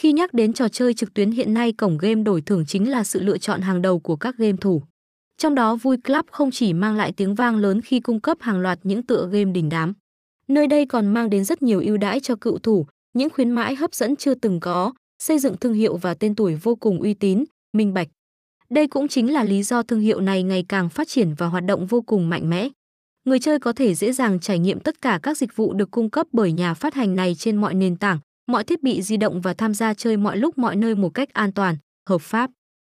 Khi nhắc đến trò chơi trực tuyến hiện nay cổng game đổi thưởng chính là sự lựa chọn hàng đầu của các game thủ. Trong đó Vui Club không chỉ mang lại tiếng vang lớn khi cung cấp hàng loạt những tựa game đỉnh đám. Nơi đây còn mang đến rất nhiều ưu đãi cho cựu thủ, những khuyến mãi hấp dẫn chưa từng có, xây dựng thương hiệu và tên tuổi vô cùng uy tín, minh bạch. Đây cũng chính là lý do thương hiệu này ngày càng phát triển và hoạt động vô cùng mạnh mẽ. Người chơi có thể dễ dàng trải nghiệm tất cả các dịch vụ được cung cấp bởi nhà phát hành này trên mọi nền tảng, mọi thiết bị di động và tham gia chơi mọi lúc mọi nơi một cách an toàn, hợp pháp.